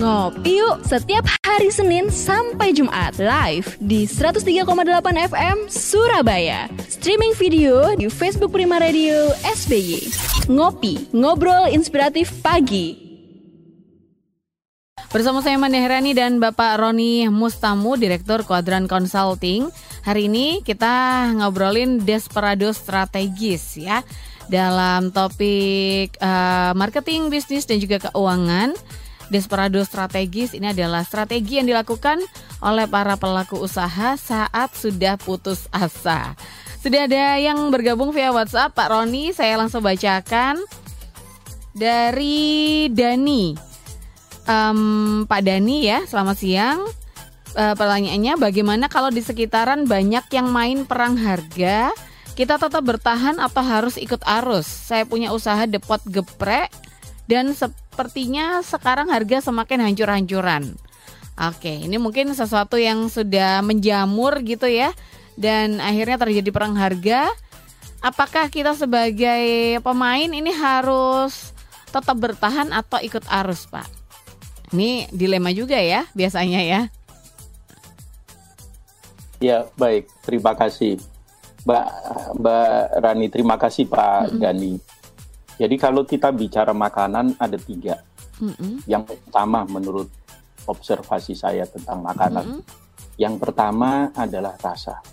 Ngopi yuk setiap hari Senin sampai Jumat live di 103,8 FM Surabaya. Streaming video di Facebook Prima Radio SBY. Ngopi, ngobrol inspiratif pagi. Bersama saya Manda Herani dan Bapak Roni Mustamu, Direktur Kuadran Consulting. Hari ini kita ngobrolin desperado strategis ya dalam topik uh, marketing, bisnis dan juga keuangan. Desperado strategis ini adalah strategi yang dilakukan oleh para pelaku usaha saat sudah putus asa. Sudah ada yang bergabung via WhatsApp, Pak Roni. Saya langsung bacakan dari Dani. Um, Pak Dani ya, selamat siang. Uh, pertanyaannya, bagaimana kalau di sekitaran banyak yang main perang harga? Kita tetap bertahan atau harus ikut arus? Saya punya usaha depot geprek dan sepertinya sekarang harga semakin hancur-hancuran. Oke, ini mungkin sesuatu yang sudah menjamur gitu ya dan akhirnya terjadi perang harga. Apakah kita sebagai pemain ini harus tetap bertahan atau ikut arus, Pak? Ini dilema juga ya biasanya ya. Ya, baik. Terima kasih. Mbak Mbak Rani, terima kasih Pak mm -hmm. Dani. Jadi kalau kita bicara makanan ada tiga. Mm-hmm. Yang pertama menurut observasi saya tentang makanan, mm-hmm. yang pertama adalah rasa.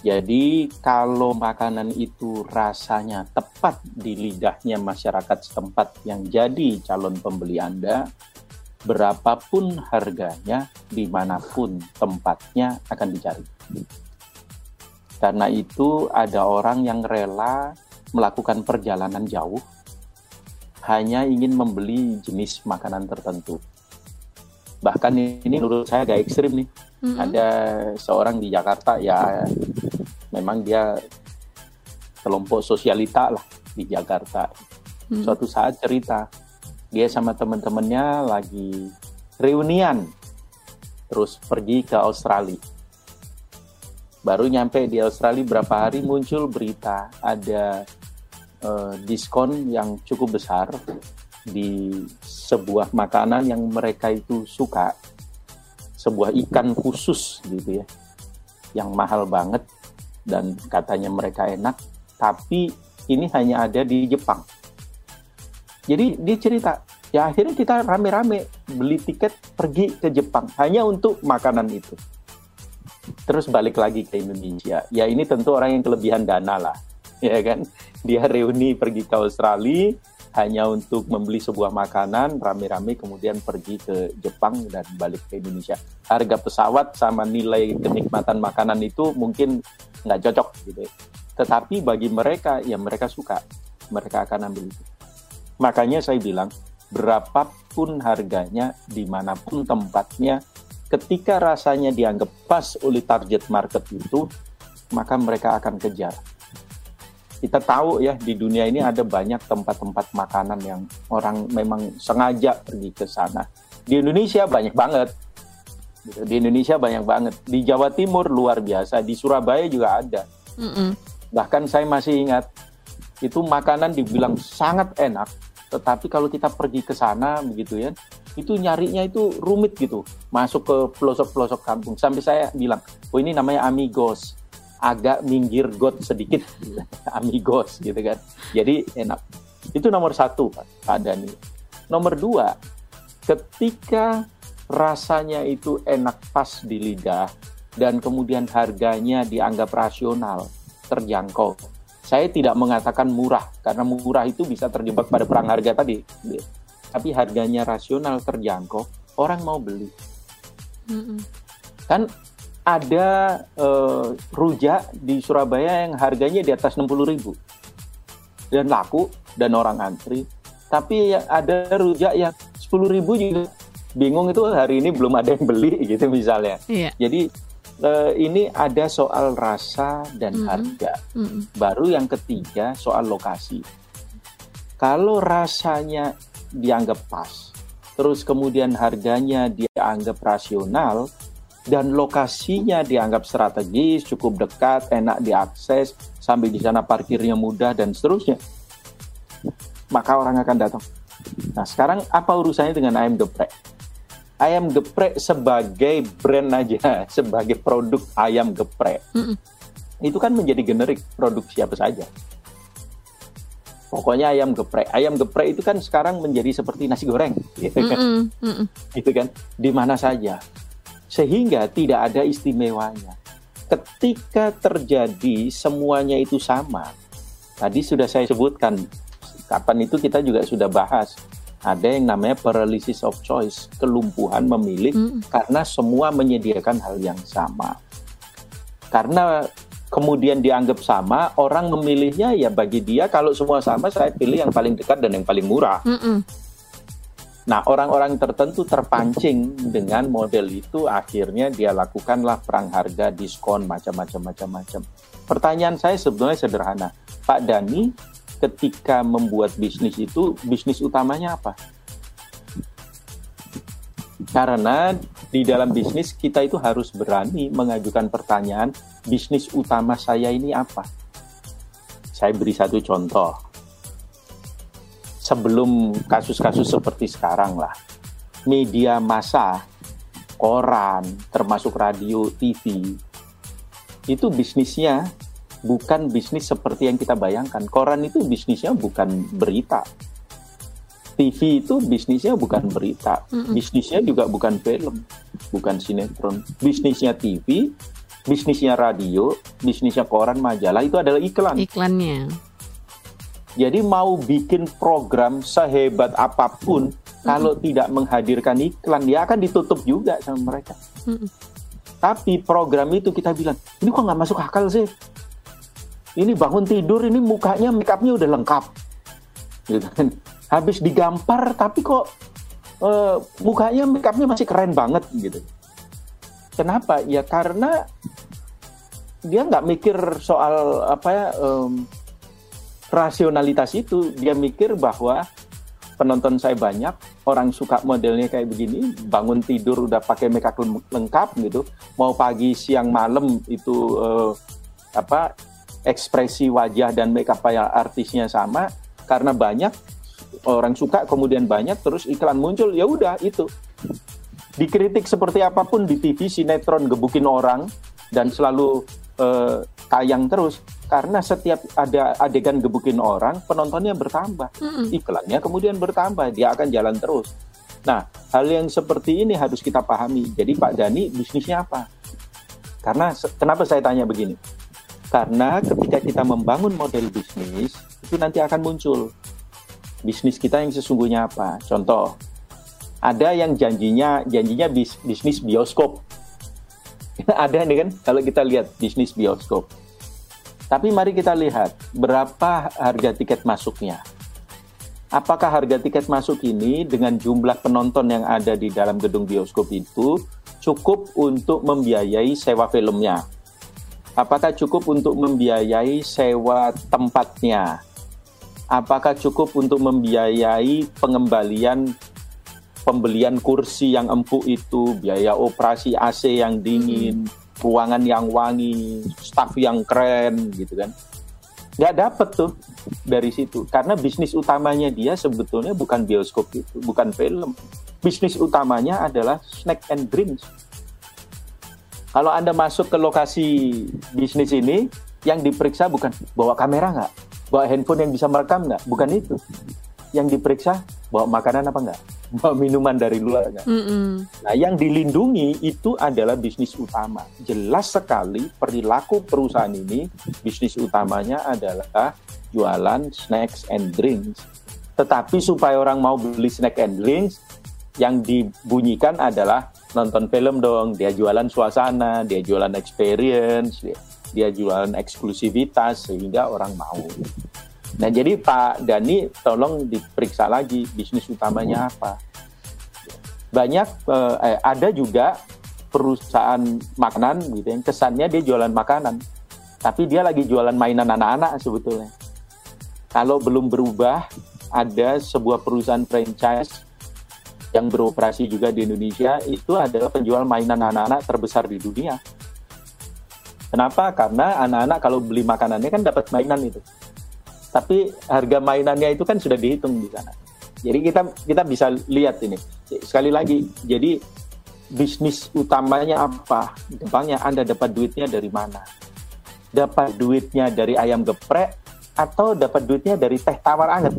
Jadi kalau makanan itu rasanya tepat di lidahnya masyarakat setempat yang jadi calon pembeli Anda, berapapun harganya, di mana pun tempatnya akan dicari. Karena itu ada orang yang rela melakukan perjalanan jauh hanya ingin membeli jenis makanan tertentu. Bahkan ini menurut saya agak ekstrim nih. Mm-hmm. Ada seorang di Jakarta ya memang dia kelompok sosialita lah di Jakarta. Mm-hmm. Suatu saat cerita dia sama teman-temannya lagi reunian terus pergi ke Australia. Baru nyampe di Australia berapa hari muncul berita ada uh, diskon yang cukup besar di sebuah makanan yang mereka itu suka, sebuah ikan khusus gitu ya, yang mahal banget dan katanya mereka enak, tapi ini hanya ada di Jepang. Jadi dia cerita, ya akhirnya kita rame-rame beli tiket pergi ke Jepang hanya untuk makanan itu. Terus balik lagi ke Indonesia. Ya ini tentu orang yang kelebihan dana lah ya kan? Dia reuni pergi ke Australia hanya untuk membeli sebuah makanan rame-rame kemudian pergi ke Jepang dan balik ke Indonesia. Harga pesawat sama nilai kenikmatan makanan itu mungkin nggak cocok gitu. Tetapi bagi mereka ya mereka suka. Mereka akan ambil itu. Makanya saya bilang berapapun harganya di mana pun tempatnya ketika rasanya dianggap pas oleh target market itu maka mereka akan kejar kita tahu ya di dunia ini ada banyak tempat-tempat makanan yang orang memang sengaja pergi ke sana. Di Indonesia banyak banget. Di Indonesia banyak banget. Di Jawa Timur luar biasa. Di Surabaya juga ada. Mm -mm. Bahkan saya masih ingat itu makanan dibilang sangat enak. Tetapi kalau kita pergi ke sana begitu ya, itu nyarinya itu rumit gitu. Masuk ke pelosok-pelosok kampung. Sampai saya bilang, oh ini namanya amigos agak minggir got sedikit amigos gitu kan. Jadi enak. Itu nomor satu Pak Dani nomor dua ketika rasanya itu enak pas di lidah dan kemudian harganya dianggap rasional terjangkau. Saya tidak mengatakan murah karena murah itu bisa terjebak pada perang harga tadi. Tapi harganya rasional terjangkau orang mau beli. Mm -mm. kan ada uh, rujak di Surabaya yang harganya di atas 60 ribu dan laku dan orang antri tapi ada rujak yang 10 ribu juga bingung itu hari ini belum ada yang beli gitu misalnya iya. jadi uh, ini ada soal rasa dan mm -hmm. harga mm -hmm. baru yang ketiga soal lokasi kalau rasanya dianggap pas terus kemudian harganya dianggap rasional dan lokasinya dianggap strategis, cukup dekat, enak diakses, sampai di sana parkirnya mudah dan seterusnya, maka orang akan datang. Nah sekarang apa urusannya dengan ayam geprek? Ayam geprek sebagai brand aja, sebagai produk ayam geprek, mm -mm. itu kan menjadi generik produk siapa saja. Pokoknya ayam geprek. Ayam geprek itu kan sekarang menjadi seperti nasi goreng, gitu kan? Mm -mm. Mm -mm. Itu kan di mana saja, sehingga tidak ada istimewanya. Ketika terjadi semuanya itu sama, tadi sudah saya sebutkan kapan itu kita juga sudah bahas ada yang namanya paralysis of choice, kelumpuhan memilih mm. karena semua menyediakan hal yang sama. Karena kemudian dianggap sama, orang memilihnya ya bagi dia kalau semua sama saya pilih yang paling dekat dan yang paling murah. Mm -mm. Nah, orang-orang tertentu terpancing dengan model itu, akhirnya dia lakukanlah perang harga, diskon, macam-macam, macam-macam. Pertanyaan saya sebenarnya sederhana, Pak Dani, ketika membuat bisnis itu bisnis utamanya apa? Karena di dalam bisnis kita itu harus berani mengajukan pertanyaan bisnis utama saya ini apa? Saya beri satu contoh. Sebelum kasus-kasus seperti sekarang lah, media massa, koran, termasuk radio, TV, itu bisnisnya bukan bisnis seperti yang kita bayangkan. Koran itu bisnisnya bukan berita. TV itu bisnisnya bukan berita, bisnisnya juga bukan film, bukan sinetron. Bisnisnya TV, bisnisnya radio, bisnisnya koran, majalah itu adalah iklan. Iklannya. Jadi mau bikin program sehebat apa pun, mm-hmm. kalau tidak menghadirkan iklan, dia akan ditutup juga sama mereka. Mm-hmm. Tapi program itu kita bilang, ini kok nggak masuk akal sih? ini bangun tidur ini mukanya make upnya udah lengkap gitu kan habis digampar tapi kok uh, mukanya make upnya masih keren banget gitu kenapa ya karena dia nggak mikir soal apa ya um, rasionalitas itu. Dia mikir bahwa penonton saya banyak orang suka modelnya kayak begini bangun tidur udah pakai make up lengkap gitu. Mau pagi siang malam itu uh, apa ekspresi wajah dan makeup artisnya sama. Karena banyak orang suka kemudian banyak terus iklan muncul ya udah itu. Dikritik seperti apa pun di TV sinetron gebukin orang dan selalu uh, tayang terus karena setiap ada adegan gebukin orang penontonnya bertambah. Iklannya kemudian bertambah dia akan jalan terus. Nah hal yang seperti ini harus kita pahami. Jadi Pak Dani bisnisnya apa? Karena kenapa saya tanya begini? Karena ketika kita membangun model bisnis, itu nanti akan muncul. Bisnis kita yang sesungguhnya apa. Contoh, ada yang janjinya janjinya bis, bisnis bioskop. ada nih kan? Kalau kita lihat bisnis bioskop. Tapi mari kita lihat berapa harga tiket masuknya. Apakah harga tiket masuk ini dengan jumlah penonton yang ada di dalam gedung bioskop itu cukup untuk membiayai sewa filmnya? Apakah cukup untuk membiayai sewa tempatnya? Apakah cukup untuk membiayai pengembalian pembelian kursi yang empuk itu, biaya operasi AC yang dingin, ruangan yang wangi, staff yang keren gitu kan? Nggak dapat tuh dari situ karena bisnis utamanya dia sebetulnya bukan bioskop itu, bukan film. Bisnis utamanya adalah snack and drinks kalau Anda masuk ke lokasi bisnis ini, yang diperiksa bukan bawa kamera nggak, bawa handphone yang bisa merekam nggak, bukan itu. Yang diperiksa bawa makanan apa nggak, minuman dari luar nggak. Mm -hmm. Nah, yang dilindungi itu adalah bisnis utama. Jelas sekali perilaku perusahaan ini, bisnis utamanya adalah jualan snacks and drinks. Tetapi supaya orang mau beli snack and drinks, yang dibunyikan adalah nonton film dong, dia jualan suasana, dia jualan experience, dia, dia jualan eksklusivitas sehingga orang mau. Nah jadi Pak Dani tolong diperiksa lagi bisnis utamanya apa. Banyak eh, eh, ada juga perusahaan makanan gitu yang kesannya dia jualan makanan, tapi dia lagi jualan mainan anak-anak sebetulnya. Kalau belum berubah, ada sebuah perusahaan franchise yang beroperasi juga di Indonesia itu adalah penjual mainan anak-anak terbesar di dunia. Kenapa? Karena anak-anak kalau beli makanannya kan dapat mainan itu. Tapi harga mainannya itu kan sudah dihitung di sana. Jadi kita kita bisa lihat ini sekali lagi. Jadi bisnis utamanya apa? Depannya Anda dapat duitnya dari mana? Dapat duitnya dari ayam geprek atau dapat duitnya dari teh tawar anget?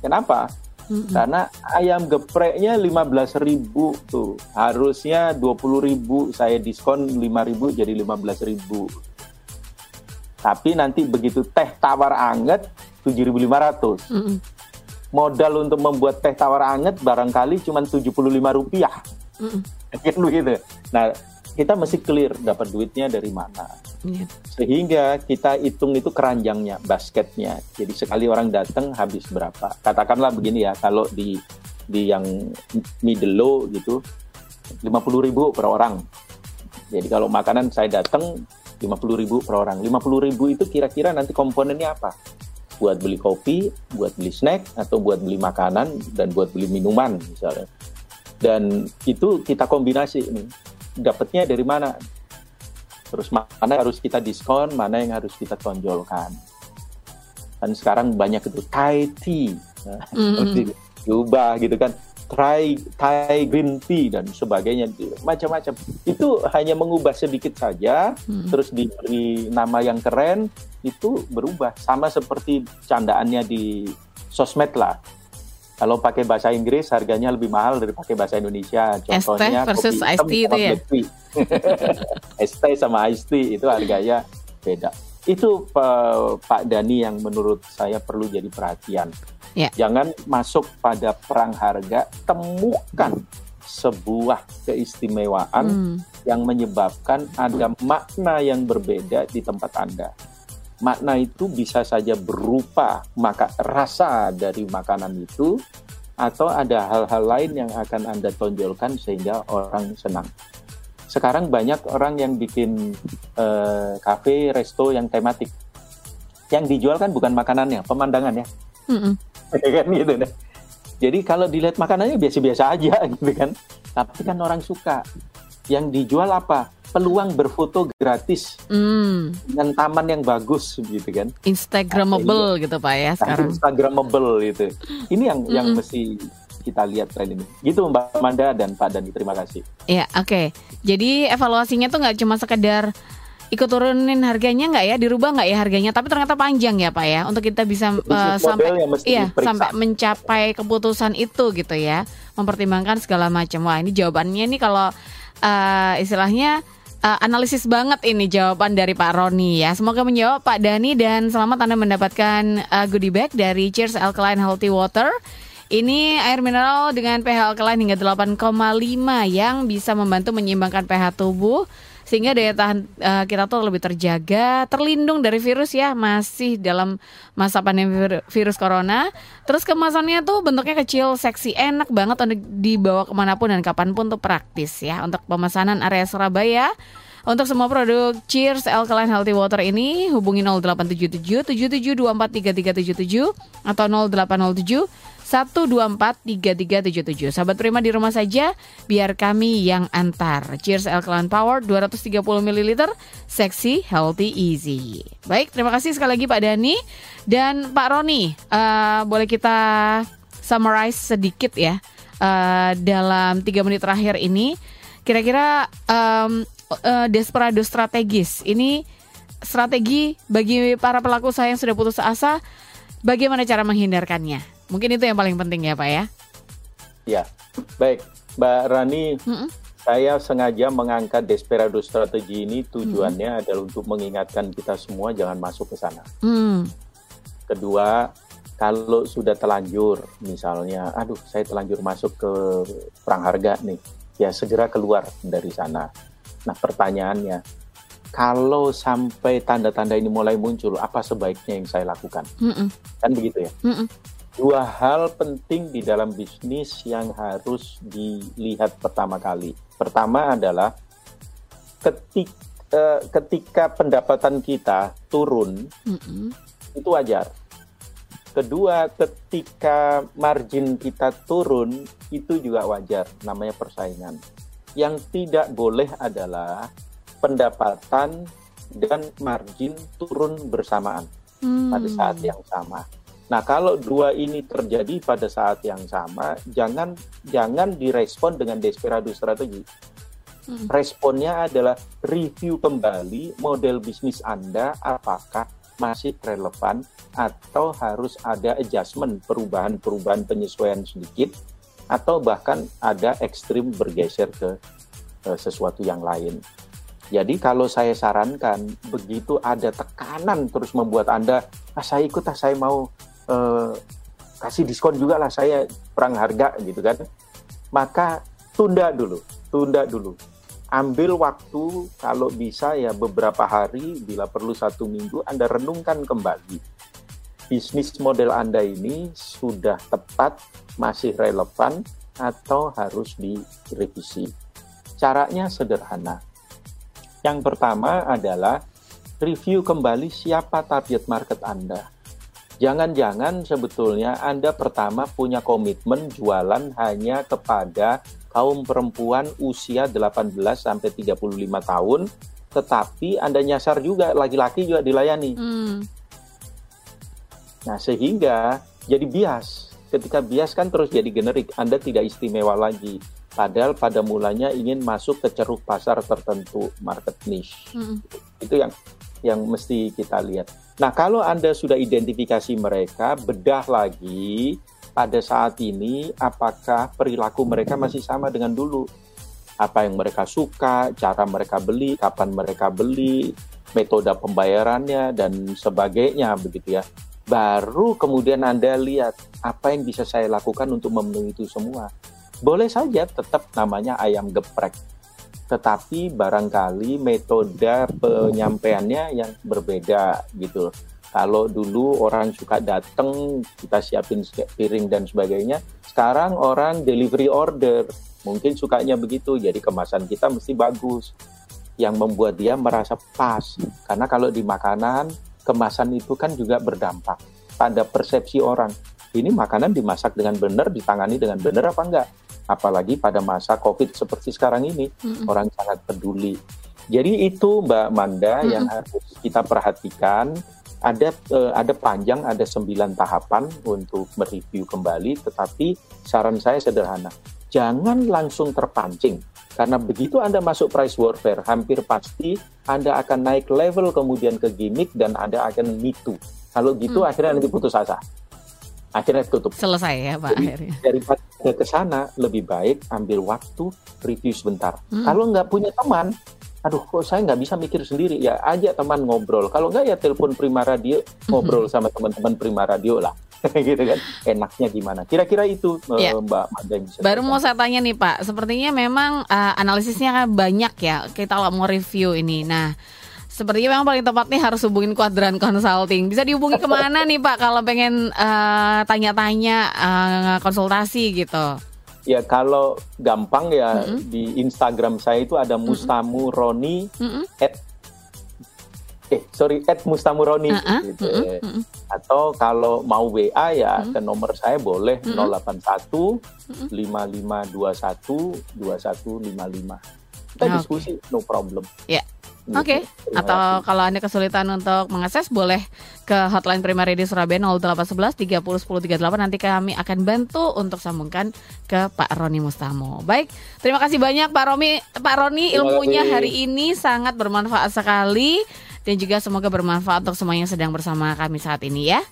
Kenapa? Mm-hmm. Karena ayam gepreknya 15.000 tuh. Harusnya 20.000 saya diskon 5.000 jadi 15.000. Tapi nanti begitu teh tawar anget 7.500. Mm-hmm. Modal untuk membuat teh tawar anget barangkali cuma 75 rupiah. Kan begitu. Nah, kita mesti clear dapat duitnya dari mana. Yeah. Sehingga kita hitung itu keranjangnya, basketnya. Jadi sekali orang datang habis berapa. Katakanlah begini ya, kalau di di yang middle low gitu 50 ribu per orang. Jadi kalau makanan saya datang 50 ribu per orang. 50 ribu itu kira-kira nanti komponennya apa? Buat beli kopi, buat beli snack, atau buat beli makanan, dan buat beli minuman misalnya. Dan itu kita kombinasi ini dapatnya dari mana terus mana harus kita diskon mana yang harus kita tonjolkan dan sekarang banyak itu Thai tea mm-hmm. diubah gitu kan Thai Thai green tea dan sebagainya macam-macam itu hanya mengubah sedikit saja mm-hmm. terus diberi nama yang keren itu berubah sama seperti candaannya di sosmed lah kalau pakai bahasa Inggris harganya lebih mahal dari pakai bahasa Indonesia. Contohnya versus iced tea itu ya. ST sama iced tea itu harganya beda. Itu Pak Dani yang menurut saya perlu jadi perhatian. Yeah. Jangan masuk pada perang harga, temukan sebuah keistimewaan hmm. yang menyebabkan ada makna yang berbeda di tempat Anda makna itu bisa saja berupa maka rasa dari makanan itu atau ada hal-hal lain yang akan Anda tonjolkan sehingga orang senang. Sekarang banyak orang yang bikin uh, cafe, resto yang tematik. Yang dijual kan bukan makanannya, pemandangannya. Mm -mm. kan gitu deh. Jadi kalau dilihat makanannya biasa-biasa aja gitu kan. Tapi kan orang suka. Yang dijual apa? peluang berfoto gratis mm. dengan taman yang bagus gitu kan Instagramable nah, gitu pak ya sekarang Instagramable gitu ini yang mm. yang mesti kita lihat tren ini. Gitu Mbak Manda dan Pak Dani. Terima kasih. Ya oke. Okay. jadi evaluasinya tuh nggak cuma sekedar ikut turunin harganya nggak ya? Dirubah nggak ya harganya? Tapi ternyata panjang ya pak ya? Untuk kita bisa uh, sampai iya sampai mencapai keputusan itu gitu ya. Mempertimbangkan segala macam. Wah ini jawabannya nih kalau uh, istilahnya uh, analisis banget ini jawaban dari Pak Roni ya. Semoga menjawab Pak Dani dan selamat Anda mendapatkan uh, goodie bag dari Cheers Alkaline Healthy Water. Ini air mineral dengan pH alkaline hingga 8,5 yang bisa membantu menyeimbangkan pH tubuh sehingga daya tahan uh, kita tuh lebih terjaga, terlindung dari virus ya, masih dalam masa pandemi virus corona. Terus kemasannya tuh bentuknya kecil, seksi, enak banget untuk dibawa ke mana pun dan kapan pun tuh praktis ya. Untuk pemesanan area Surabaya, untuk semua produk Cheers Alkaline Healthy Water ini hubungi 0877 77243377 atau 0807 1243377. Sahabat Prima di rumah saja, biar kami yang antar. Cheers Alkaline Power 230 ml, seksi, healthy, easy. Baik, terima kasih sekali lagi Pak Dani dan Pak Roni. Uh, boleh kita summarize sedikit ya uh, dalam tiga menit terakhir ini. Kira-kira um, uh, desperado strategis ini strategi bagi para pelaku usaha yang sudah putus asa. Bagaimana cara menghindarkannya? Mungkin itu yang paling penting ya Pak ya. Ya, baik Mbak Rani. Mm -mm. Saya sengaja mengangkat Desperado strategi ini tujuannya mm. adalah untuk mengingatkan kita semua jangan masuk ke sana. Mm. Kedua, kalau sudah telanjur, misalnya, aduh saya telanjur masuk ke perang harga nih, ya segera keluar dari sana. Nah pertanyaannya, kalau sampai tanda-tanda ini mulai muncul, apa sebaiknya yang saya lakukan? Mm -mm. Kan begitu ya? Mm -mm dua hal penting di dalam bisnis yang harus dilihat pertama kali. Pertama adalah ketika, uh, ketika pendapatan kita turun, mm -hmm. itu wajar. Kedua, ketika margin kita turun, itu juga wajar, namanya persaingan. Yang tidak boleh adalah pendapatan dan margin turun bersamaan mm. pada saat yang sama Nah, kalau dua ini terjadi pada saat yang sama, jangan jangan direspon dengan desperado strategi. Hmm. Responnya adalah review kembali model bisnis Anda apakah masih relevan atau harus ada adjustment, perubahan-perubahan penyesuaian sedikit atau bahkan ada ekstrim bergeser ke uh, sesuatu yang lain. Jadi kalau saya sarankan begitu ada tekanan terus membuat Anda, ah saya ikut ah saya mau eh, kasih diskon juga lah saya perang harga gitu kan. Maka tunda dulu tunda dulu. Ambil waktu kalau bisa ya beberapa hari bila perlu satu minggu anda renungkan kembali. Bisnis model anda ini sudah tepat masih relevan atau harus direvisi. Caranya sederhana. Yang pertama adalah review kembali siapa target market anda Jangan-jangan sebetulnya Anda pertama punya komitmen jualan hanya kepada kaum perempuan usia 18 sampai 35 tahun, tetapi Anda nyasar juga laki-laki juga dilayani. Hmm. Nah, sehingga jadi bias. Ketika bias kan terus jadi generik, Anda tidak istimewa lagi. Padahal pada mulanya ingin masuk ke ceruk pasar tertentu, market niche. Hmm. Itu yang yang mesti kita lihat. Nah, kalau Anda sudah identifikasi mereka, bedah lagi pada saat ini apakah perilaku mereka masih sama dengan dulu. Apa yang mereka suka, cara mereka beli, kapan mereka beli, metode pembayarannya dan sebagainya begitu ya. Baru kemudian Anda lihat apa yang bisa saya lakukan untuk memenuhi itu semua. Boleh saja tetap namanya ayam geprek tetapi barangkali metode penyampaiannya yang berbeda gitu. Kalau dulu orang suka datang, kita siapin piring dan sebagainya. Sekarang orang delivery order, mungkin sukanya begitu. Jadi kemasan kita mesti bagus, yang membuat dia merasa pas. Karena kalau di makanan, kemasan itu kan juga berdampak pada persepsi orang. Ini makanan dimasak dengan benar, ditangani dengan benar apa enggak? Apalagi pada masa COVID seperti sekarang ini mm-hmm. orang sangat peduli. Jadi itu Mbak Manda mm-hmm. yang harus kita perhatikan. Ada uh, ada panjang, ada sembilan tahapan untuk mereview kembali. Tetapi saran saya sederhana, jangan langsung terpancing karena begitu Anda masuk price warfare, hampir pasti Anda akan naik level kemudian ke gimmick dan Anda akan mitu. Kalau gitu hmm. akhirnya nanti putus asa akhirnya tutup. Selesai ya Pak Jadi, akhirnya. Daripada ke sana lebih baik ambil waktu review sebentar. Hmm. Kalau nggak punya teman, aduh kok saya nggak bisa mikir sendiri ya ajak teman ngobrol. Kalau nggak ya telepon Prima Radio ngobrol hmm. sama teman-teman Prima Radio lah. gitu kan enaknya gimana kira-kira itu ya. Mbak Mada baru mau saya tanya nih Pak sepertinya memang uh, analisisnya kan banyak ya kita mau review ini nah Sepertinya memang paling tepat nih harus hubungin Kuadran Consulting. Bisa dihubungi ke mana nih Pak kalau pengen eh, tanya-tanya uh, konsultasi gitu? Ya kalau gampang ya mm -hmm. di Instagram saya itu ada Mustamu Roni mm -hmm. at eh sorry at Mustamu Roni uh -uh, gitu. Mm -hmm. Atau kalau mau WA ya mm -hmm. ke nomor saya boleh mm -hmm. 081 mm -hmm. 5521 2155. Kita okay. diskusi no problem. Ya. Yeah. Oke. Okay. Atau kalau Anda kesulitan untuk mengakses boleh ke hotline Prima Radio Surabaya 0811 30 10 38 nanti kami akan bantu untuk sambungkan ke Pak Roni Mustamo. Baik, terima kasih banyak Pak Romi Pak Roni ilmunya hari ini sangat bermanfaat sekali dan juga semoga bermanfaat untuk semuanya yang sedang bersama kami saat ini ya.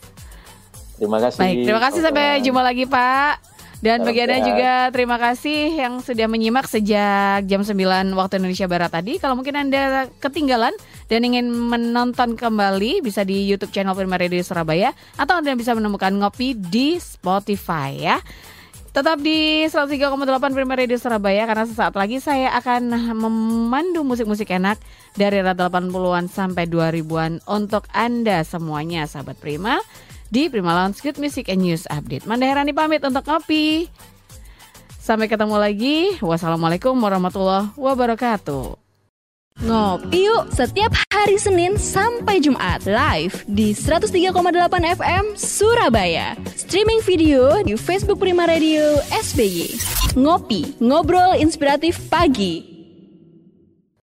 Terima kasih. Baik, terima kasih sampai jumpa lagi Pak. Dan bagi Anda juga terima kasih yang sudah menyimak sejak jam 9 waktu Indonesia Barat tadi. Kalau mungkin Anda ketinggalan dan ingin menonton kembali bisa di YouTube channel Prima Radio Surabaya atau Anda bisa menemukan ngopi di Spotify ya. Tetap di 103,8 Prima Radio Surabaya karena sesaat lagi saya akan memandu musik-musik enak dari era 80-an sampai 2000-an untuk Anda semuanya sahabat Prima di Prima Lounge Good Music and News Update. Manda Herani pamit untuk ngopi. Sampai ketemu lagi. Wassalamualaikum warahmatullahi wabarakatuh. Ngopi yuk setiap hari Senin sampai Jumat live di 103,8 FM Surabaya. Streaming video di Facebook Prima Radio SBY. Ngopi, ngobrol inspiratif pagi.